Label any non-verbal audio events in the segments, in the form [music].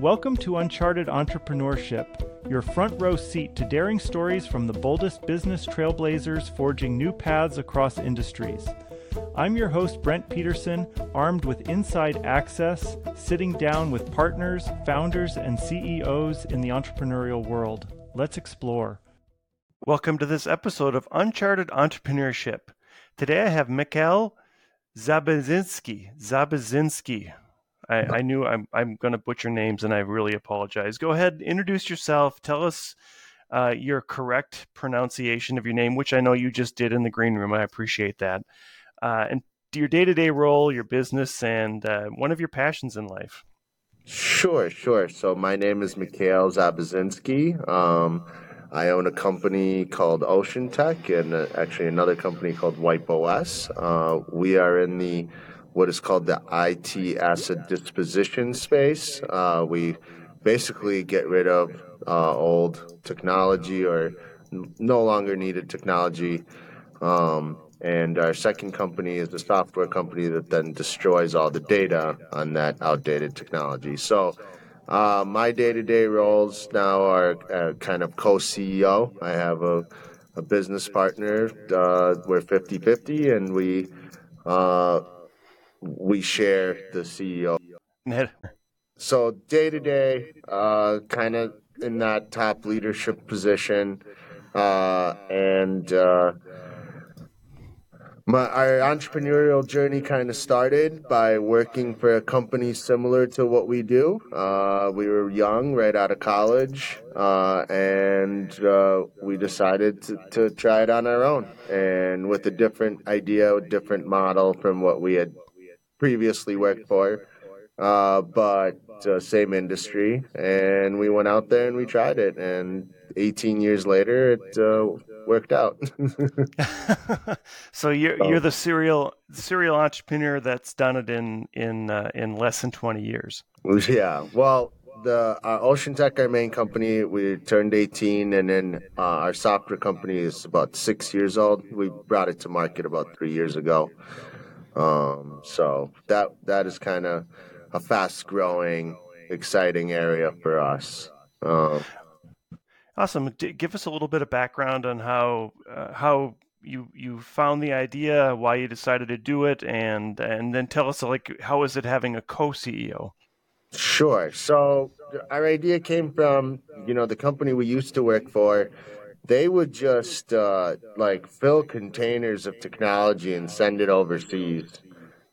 Welcome to Uncharted Entrepreneurship, your front row seat to daring stories from the boldest business trailblazers forging new paths across industries. I'm your host, Brent Peterson, armed with inside access, sitting down with partners, founders, and CEOs in the entrepreneurial world. Let's explore. Welcome to this episode of Uncharted Entrepreneurship. Today I have Mikhail Zabazinsky. Zabazinsky. I, I knew I'm, I'm going to butcher names and I really apologize. Go ahead, introduce yourself. Tell us uh, your correct pronunciation of your name, which I know you just did in the green room. I appreciate that. Uh, and your day to day role, your business, and uh, one of your passions in life. Sure, sure. So my name is Mikhail Zabazinsky. Um, I own a company called Ocean Tech and uh, actually another company called WipeOS. Uh, we are in the what is called the IT asset disposition space. Uh, we basically get rid of uh, old technology or no longer needed technology. Um, and our second company is a software company that then destroys all the data on that outdated technology. So, uh, my day to day roles now are uh, kind of co CEO. I have a, a business partner. Uh, we're 50 50, and we uh, we share the CEO. So day to day, uh, kind of in that top leadership position, uh, and uh, my our entrepreneurial journey kind of started by working for a company similar to what we do. Uh, we were young, right out of college, uh, and uh, we decided to, to try it on our own, and with a different idea, a different model from what we had previously worked for, uh, but uh, same industry. And we went out there and we tried it. And 18 years later, it uh, worked out. [laughs] so you're so, you're the serial serial entrepreneur that's done it in in uh, in less than 20 years. Yeah. Well. The Ocean Tech, our main company, we turned 18, and then uh, our software company is about six years old. We brought it to market about three years ago. Um, so that that is kind of a fast growing, exciting area for us. Um, awesome. D- give us a little bit of background on how uh, how you you found the idea, why you decided to do it, and and then tell us like how is it having a co CEO? Sure. So our idea came from you know the company we used to work for they would just uh, like fill containers of technology and send it overseas,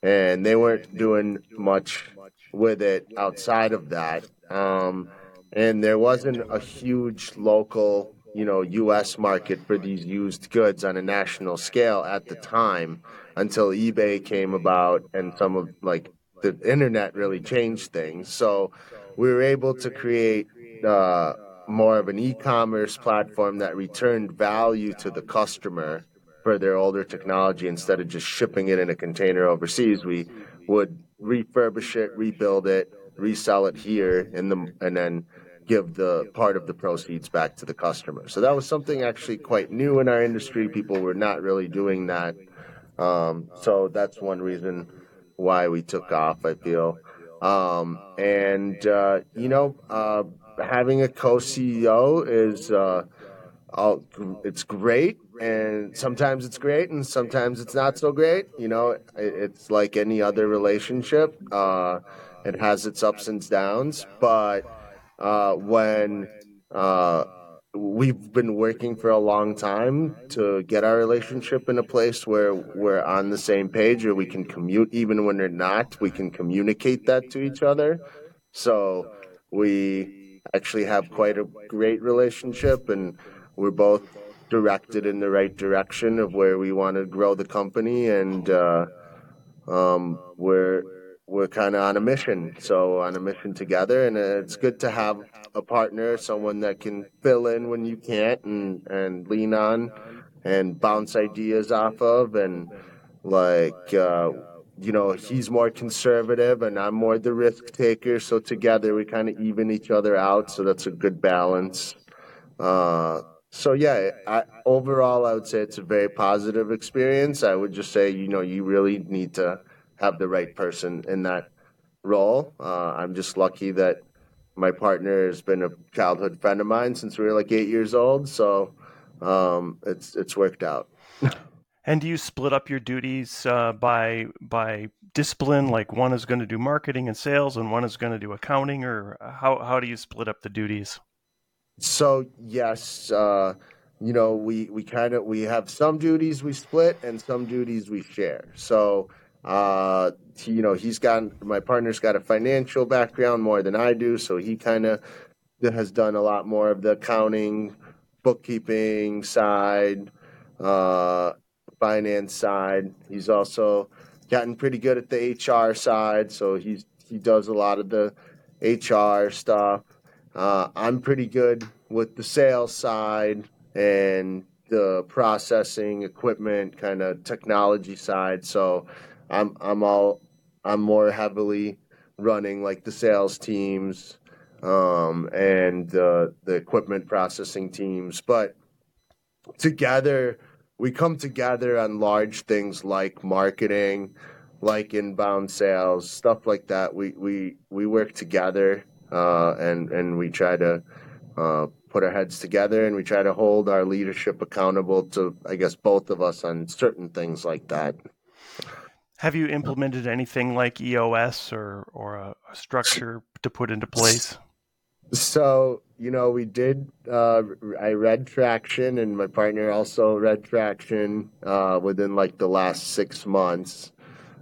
and they weren't doing much with it outside of that. Um, and there wasn't a huge local, you know, U.S. market for these used goods on a national scale at the time until eBay came about and some of like the internet really changed things. So we were able to create. Uh, more of an e-commerce platform that returned value to the customer for their older technology instead of just shipping it in a container overseas. We would refurbish it rebuild it resell it here in the and then give the part of the proceeds back to the customer. So that was something actually quite new in our industry. People were not really doing that. Um, so that's one reason why we took off i feel. Um, and uh, you know uh, having a co-CEO is uh, all, it's great, and sometimes it's great, and sometimes it's not so great. You know, it, it's like any other relationship. Uh, it has its ups and downs, but uh, when uh, we've been working for a long time to get our relationship in a place where we're on the same page, or we can commute even when we're not. We can communicate that to each other. So we actually have quite a great relationship, and we're both directed in the right direction of where we want to grow the company, and uh, um, we're we're kind of on a mission. So on a mission together, and it's good to have a partner, someone that can fill in when you can't, and and lean on, and bounce ideas off of, and like. Uh, you know, he's more conservative and I'm more the risk taker. So together we kind of even each other out. So that's a good balance. Uh, so yeah, I, overall, I would say it's a very positive experience. I would just say, you know, you really need to have the right person in that role. Uh, I'm just lucky that my partner has been a childhood friend of mine since we were like eight years old. So um, it's it's worked out. [laughs] and do you split up your duties uh, by by discipline? Like one is going to do marketing and sales, and one is going to do accounting, or how how do you split up the duties? So yes, uh, you know we we kind of we have some duties we split and some duties we share. So uh, you know, he's got my partner's got a financial background more than I do, so he kind of has done a lot more of the accounting, bookkeeping side, uh, finance side. He's also gotten pretty good at the HR side, so he's he does a lot of the HR stuff. Uh, I'm pretty good with the sales side and the processing equipment kind of technology side. So I'm I'm all I'm more heavily running like the sales teams um, and uh, the equipment processing teams, but together we come together on large things like marketing, like inbound sales, stuff like that. We we we work together uh, and and we try to uh, put our heads together and we try to hold our leadership accountable to I guess both of us on certain things like that. Have you implemented anything like EOS or or a, a structure to put into place? So you know, we did. Uh, I read Traction, and my partner also read Traction uh, within like the last six months,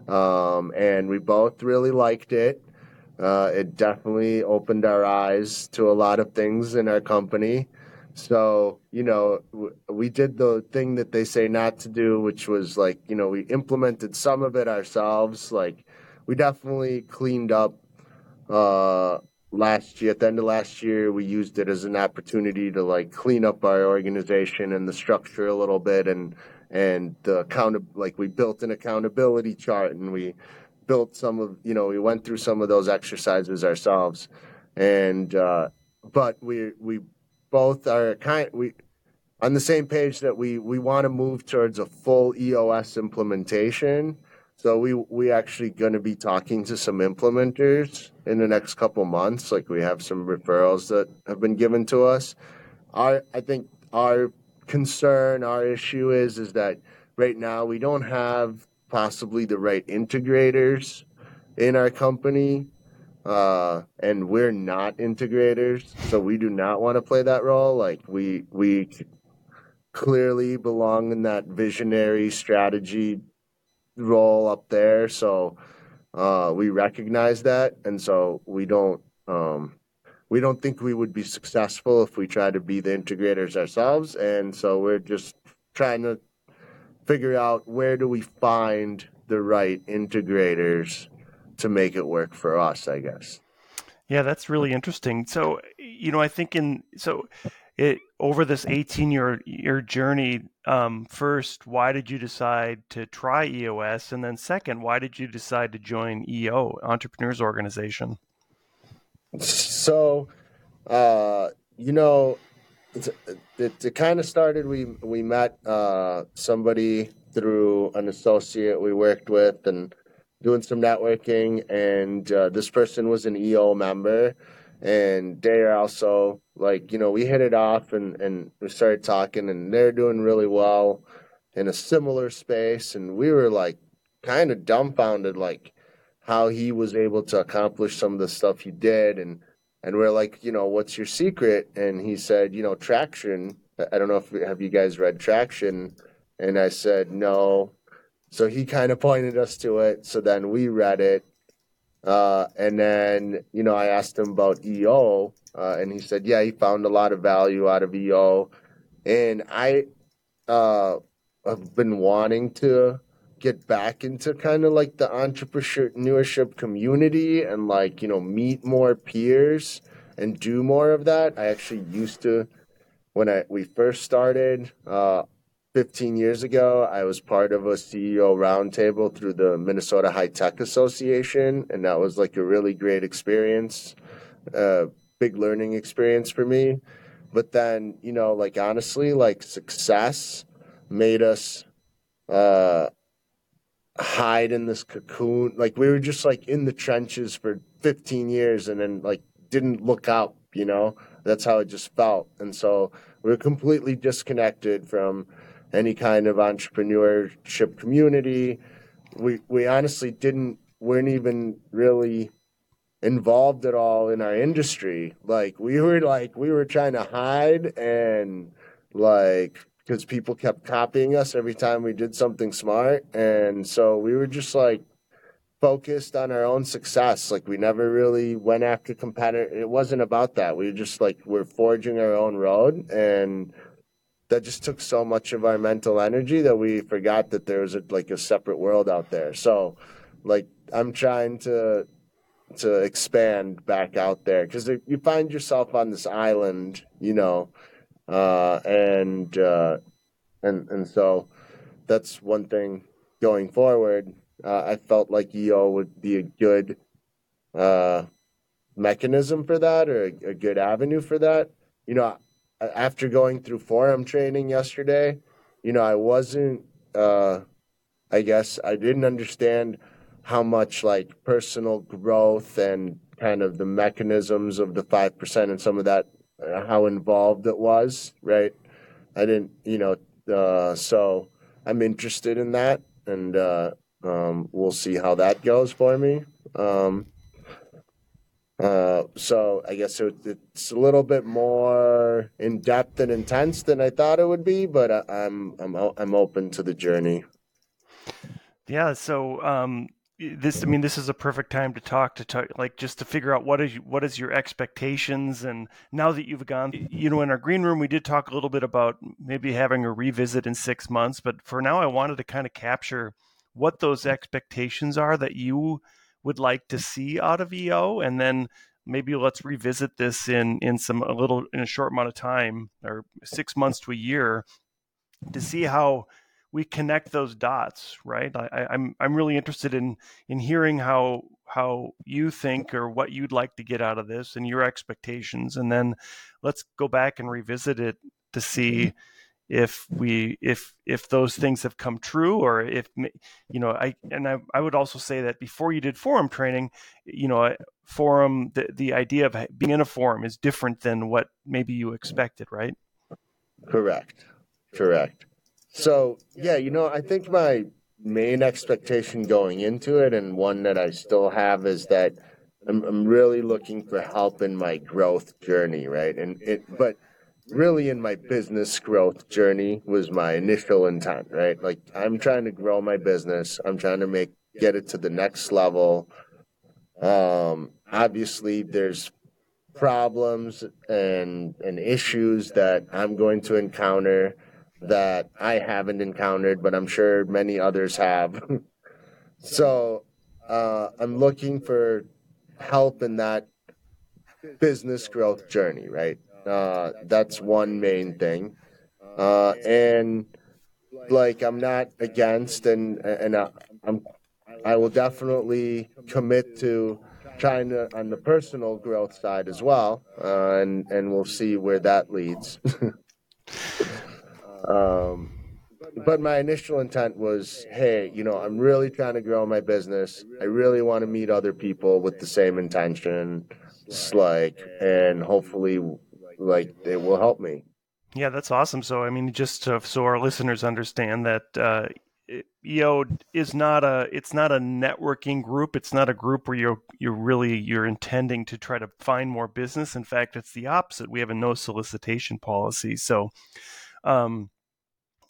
um, and we both really liked it. Uh, it definitely opened our eyes to a lot of things in our company. So, you know, we did the thing that they say not to do, which was like, you know, we implemented some of it ourselves. Like, we definitely cleaned up uh, last year. At the end of last year, we used it as an opportunity to like clean up our organization and the structure a little bit, and and the account like we built an accountability chart, and we built some of you know we went through some of those exercises ourselves, and uh, but we we both are kind we on the same page that we we want to move towards a full EOS implementation. So we we actually going to be talking to some implementers in the next couple months. Like we have some referrals that have been given to us. Our I think our concern, our issue is is that right now we don't have possibly the right integrators in our company uh, and we're not integrators, so we do not want to play that role. Like we we clearly belong in that visionary strategy role up there. So uh, we recognize that, and so we don't um, we don't think we would be successful if we try to be the integrators ourselves. And so we're just trying to figure out where do we find the right integrators to make it work for us, I guess. Yeah, that's really interesting. So, you know, I think in so it over this 18 year year journey, um, first, why did you decide to try EOS, and then second, why did you decide to join EO Entrepreneurs Organization? So, uh, you know, it, it, it kind of started. We we met uh, somebody through an associate we worked with, and doing some networking, and uh, this person was an EO member, and they are also like you know we hit it off, and and we started talking, and they're doing really well in a similar space, and we were like kind of dumbfounded, like how he was able to accomplish some of the stuff he did, and and we're like, you know, what's your secret? And he said, you know, traction. I don't know if have you guys read Traction, and I said no so he kind of pointed us to it. So then we read it. Uh, and then, you know, I asked him about EO, uh, and he said, yeah, he found a lot of value out of EO. And I uh, have been wanting to get back into kind of like the entrepreneurship community and like, you know, meet more peers and do more of that. I actually used to, when I we first started, uh, 15 years ago, I was part of a CEO roundtable through the Minnesota High Tech Association, and that was like a really great experience, uh, big learning experience for me. But then, you know, like honestly, like success made us uh, hide in this cocoon. Like we were just like in the trenches for 15 years, and then like didn't look up, you know. That's how it just felt. And so we we're completely disconnected from any kind of entrepreneurship community. We we honestly didn't weren't even really involved at all in our industry. Like we were like we were trying to hide and like because people kept copying us every time we did something smart and so we were just like focused on our own success like we never really went after competitor it wasn't about that we were just like we're forging our own road and that just took so much of our mental energy that we forgot that there was a, like a separate world out there so like i'm trying to to expand back out there because you find yourself on this island you know uh, and uh, and and so that's one thing going forward. Uh, I felt like EO would be a good uh, mechanism for that or a, a, good avenue for that. You know, after going through forum training yesterday, you know, I wasn't. Uh, I guess I didn't understand how much like personal growth and kind of the mechanisms of the five percent and some of that uh, how involved it was, right? I didn't, you know, uh, so I'm interested in that, and uh, um, we'll see how that goes for me. Um, uh, so I guess it, it's a little bit more in depth and intense than I thought it would be, but I, I'm I'm I'm open to the journey. Yeah. So um, this i mean this is a perfect time to talk to talk like just to figure out what is what is your expectations and now that you've gone you know in our green room we did talk a little bit about maybe having a revisit in six months but for now i wanted to kind of capture what those expectations are that you would like to see out of eo and then maybe let's revisit this in in some a little in a short amount of time or six months to a year to see how we connect those dots, right? I, I'm, I'm really interested in in hearing how how you think or what you'd like to get out of this and your expectations, and then let's go back and revisit it to see mm-hmm. If we if if those things have come true or if you know I and I, I would also say that before you did forum training, you know forum the the idea of being in a forum is different than what maybe you expected, right? Correct. Correct. So, yeah, you know, I think my main expectation going into it, and one that I still have, is that I'm, I'm really looking for help in my growth journey, right? And it, but really in my business growth journey was my initial intent, right? Like I'm trying to grow my business. I'm trying to make get it to the next level. Um, obviously, there's problems and and issues that I'm going to encounter that I haven't encountered, but I'm sure many others have. [laughs] so uh, I'm looking for help in that business growth journey, right? Uh, that's one main thing. Uh, and like I'm not against, and and uh, I'm I will definitely commit to trying to on the personal growth side as well, uh, and and we'll see where that leads. [laughs] Um, but my initial intent was, hey, you know, I'm really trying to grow my business. I really want to meet other people with the same intention, like, and hopefully, like, it will help me. Yeah, that's awesome. So, I mean, just to, so our listeners understand that uh, EO is not a it's not a networking group. It's not a group where you're you're really you're intending to try to find more business. In fact, it's the opposite. We have a no solicitation policy. So, um,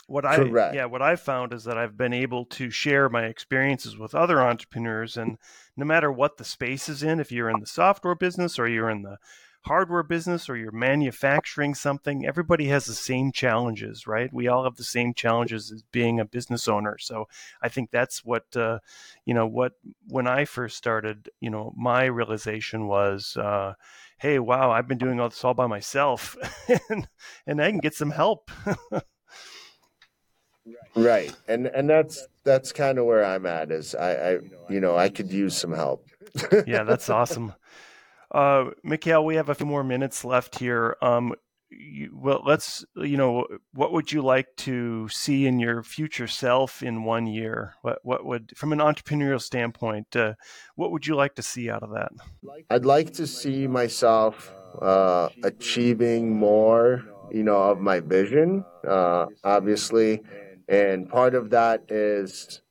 what I Correct. yeah what I've found is that I've been able to share my experiences with other entrepreneurs, and no matter what the space is in, if you're in the software business or you're in the hardware business or you're manufacturing something, everybody has the same challenges, right? We all have the same challenges as being a business owner. So I think that's what, uh, you know, what when I first started, you know, my realization was, uh, hey, wow, I've been doing all this all by myself, [laughs] and, and I can get some help. [laughs] right and and that's that's kind of where i'm at is i i you know i could use some help yeah that's awesome [laughs] uh mikhail we have a few more minutes left here um you, well, let's you know, what would you like to see in your future self in one year? What what would, from an entrepreneurial standpoint, uh, what would you like to see out of that? I'd like to see myself uh, achieving more, you know, of my vision. Uh, obviously, and part of that is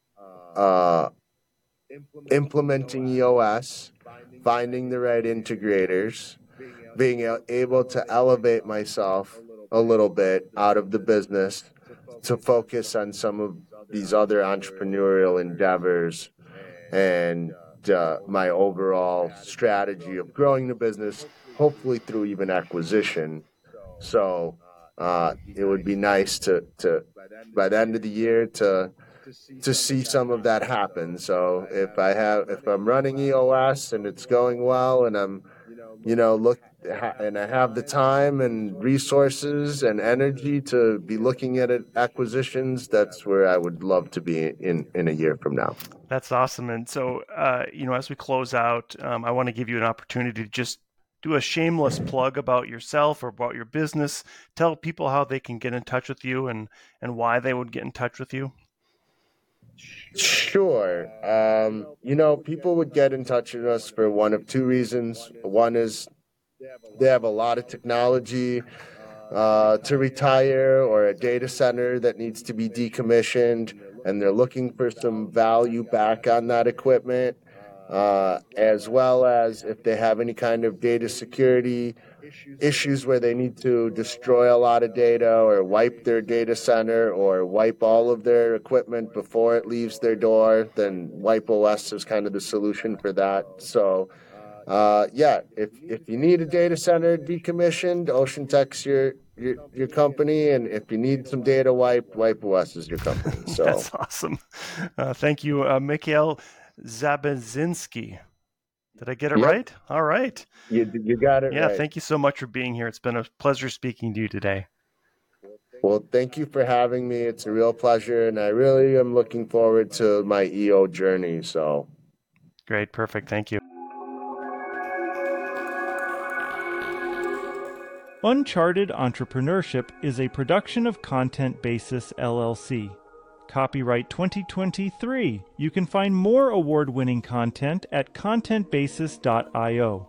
uh, implementing EOS, finding the right integrators being able to elevate myself a little bit out of the business to focus on some of these other entrepreneurial endeavors and uh, my overall strategy of growing the business, hopefully through even acquisition. So uh, it would be nice to, to by the end of the year to to see some of that happen. So if I have if I'm running EOS and it's going well and I'm you know look and I have the time and resources and energy to be looking at it, acquisitions, that's where I would love to be in, in a year from now. That's awesome. And so, uh, you know, as we close out, um, I want to give you an opportunity to just do a shameless plug about yourself or about your business. Tell people how they can get in touch with you and, and why they would get in touch with you. Sure. Um, you know, people would get in touch with us for one of two reasons. One is they have a lot of technology uh, to retire or a data center that needs to be decommissioned, and they're looking for some value back on that equipment, uh, as well as if they have any kind of data security issues where they need to destroy a lot of data or wipe their data center or wipe all of their equipment before it leaves their door, then WipeOS is kind of the solution for that. So uh, yeah, if if you need a data center decommissioned, Ocean Tech's your your, your company, and if you need some data wipe, WipeOS is your company. [laughs] So that's awesome. Uh, thank you, uh, Mikhail Zabazinsky. Did I get it yep. right? All right. You you got it. Yeah. Right. Thank you so much for being here. It's been a pleasure speaking to you today. Well, thank you for having me. It's a real pleasure, and I really am looking forward to my EO journey. So great, perfect. Thank you. Uncharted Entrepreneurship is a production of Content Basis LLC. Copyright 2023. You can find more award winning content at contentbasis.io.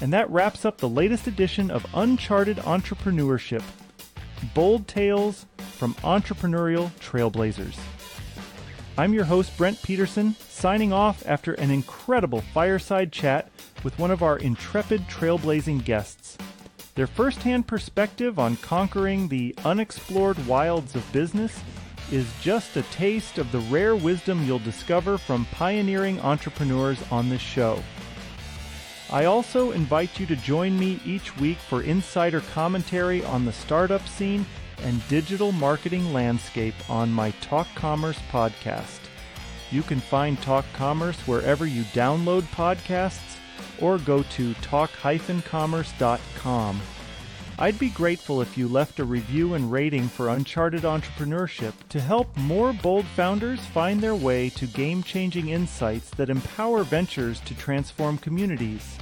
And that wraps up the latest edition of Uncharted Entrepreneurship Bold Tales from Entrepreneurial Trailblazers. I'm your host, Brent Peterson, signing off after an incredible fireside chat with one of our intrepid trailblazing guests. Their firsthand perspective on conquering the unexplored wilds of business is just a taste of the rare wisdom you'll discover from pioneering entrepreneurs on this show. I also invite you to join me each week for insider commentary on the startup scene and digital marketing landscape on my Talk Commerce podcast. You can find Talk Commerce wherever you download podcasts or go to talk-commerce.com. I'd be grateful if you left a review and rating for Uncharted Entrepreneurship to help more bold founders find their way to game changing insights that empower ventures to transform communities.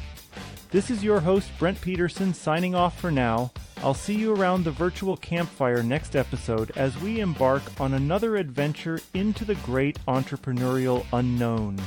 This is your host, Brent Peterson, signing off for now. I'll see you around the virtual campfire next episode as we embark on another adventure into the great entrepreneurial unknown.